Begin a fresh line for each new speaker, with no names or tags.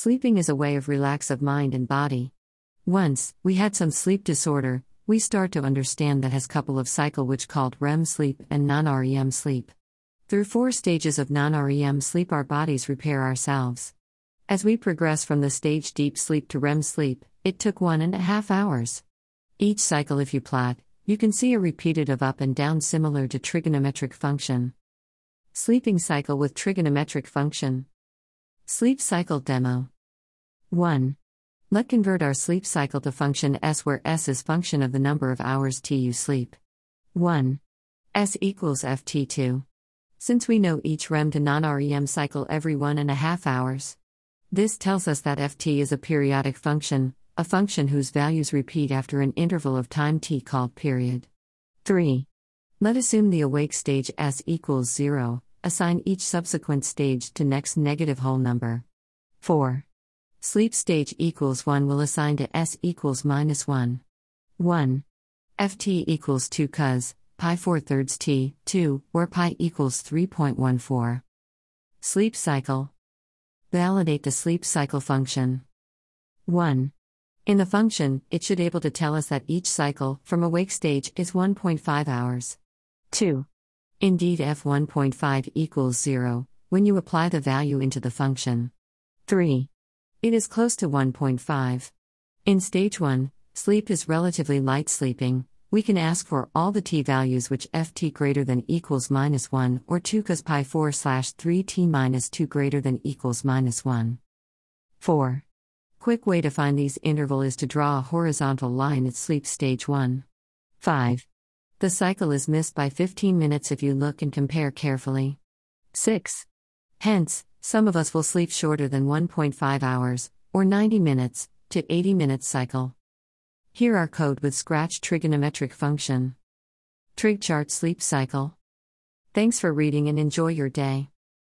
Sleeping is a way of relax of mind and body. Once, we had some sleep disorder, we start to understand that has couple of cycle which called REM sleep and non-REM sleep. Through four stages of non-REM sleep our bodies repair ourselves. As we progress from the stage deep sleep to REM sleep, it took one and a half hours. Each cycle if you plot, you can see a repeated of up and down similar to trigonometric function. Sleeping cycle with trigonometric function. Sleep cycle demo. 1. Let convert our sleep cycle to function S where S is function of the number of hours T you sleep. 1. S equals FT2. Since we know each REM to non REM cycle every one and a half hours, this tells us that FT is a periodic function, a function whose values repeat after an interval of time t called period. 3. Let assume the awake stage S equals 0, assign each subsequent stage to next negative whole number. 4. Sleep stage equals 1 will assign to S equals minus 1. 1. Ft equals 2 cos, pi 4 thirds t, 2, where pi equals 3.14. Sleep cycle. Validate the sleep cycle function. 1. In the function, it should able to tell us that each cycle, from awake stage, is 1.5 hours. 2. Indeed, f1.5 equals 0 when you apply the value into the function. 3. It is close to 1.5. In stage 1, sleep is relatively light sleeping. We can ask for all the t values which ft greater than equals minus 1 or 2 cos pi 4 slash 3 t minus 2 greater than equals minus 1. 4. Quick way to find these interval is to draw a horizontal line at sleep stage 1. 5. The cycle is missed by 15 minutes if you look and compare carefully. 6. Hence, some of us will sleep shorter than 1.5 hours, or 90 minutes, to 80 minutes cycle. Here are code with scratch trigonometric function. Trig chart sleep cycle. Thanks for reading and enjoy your day.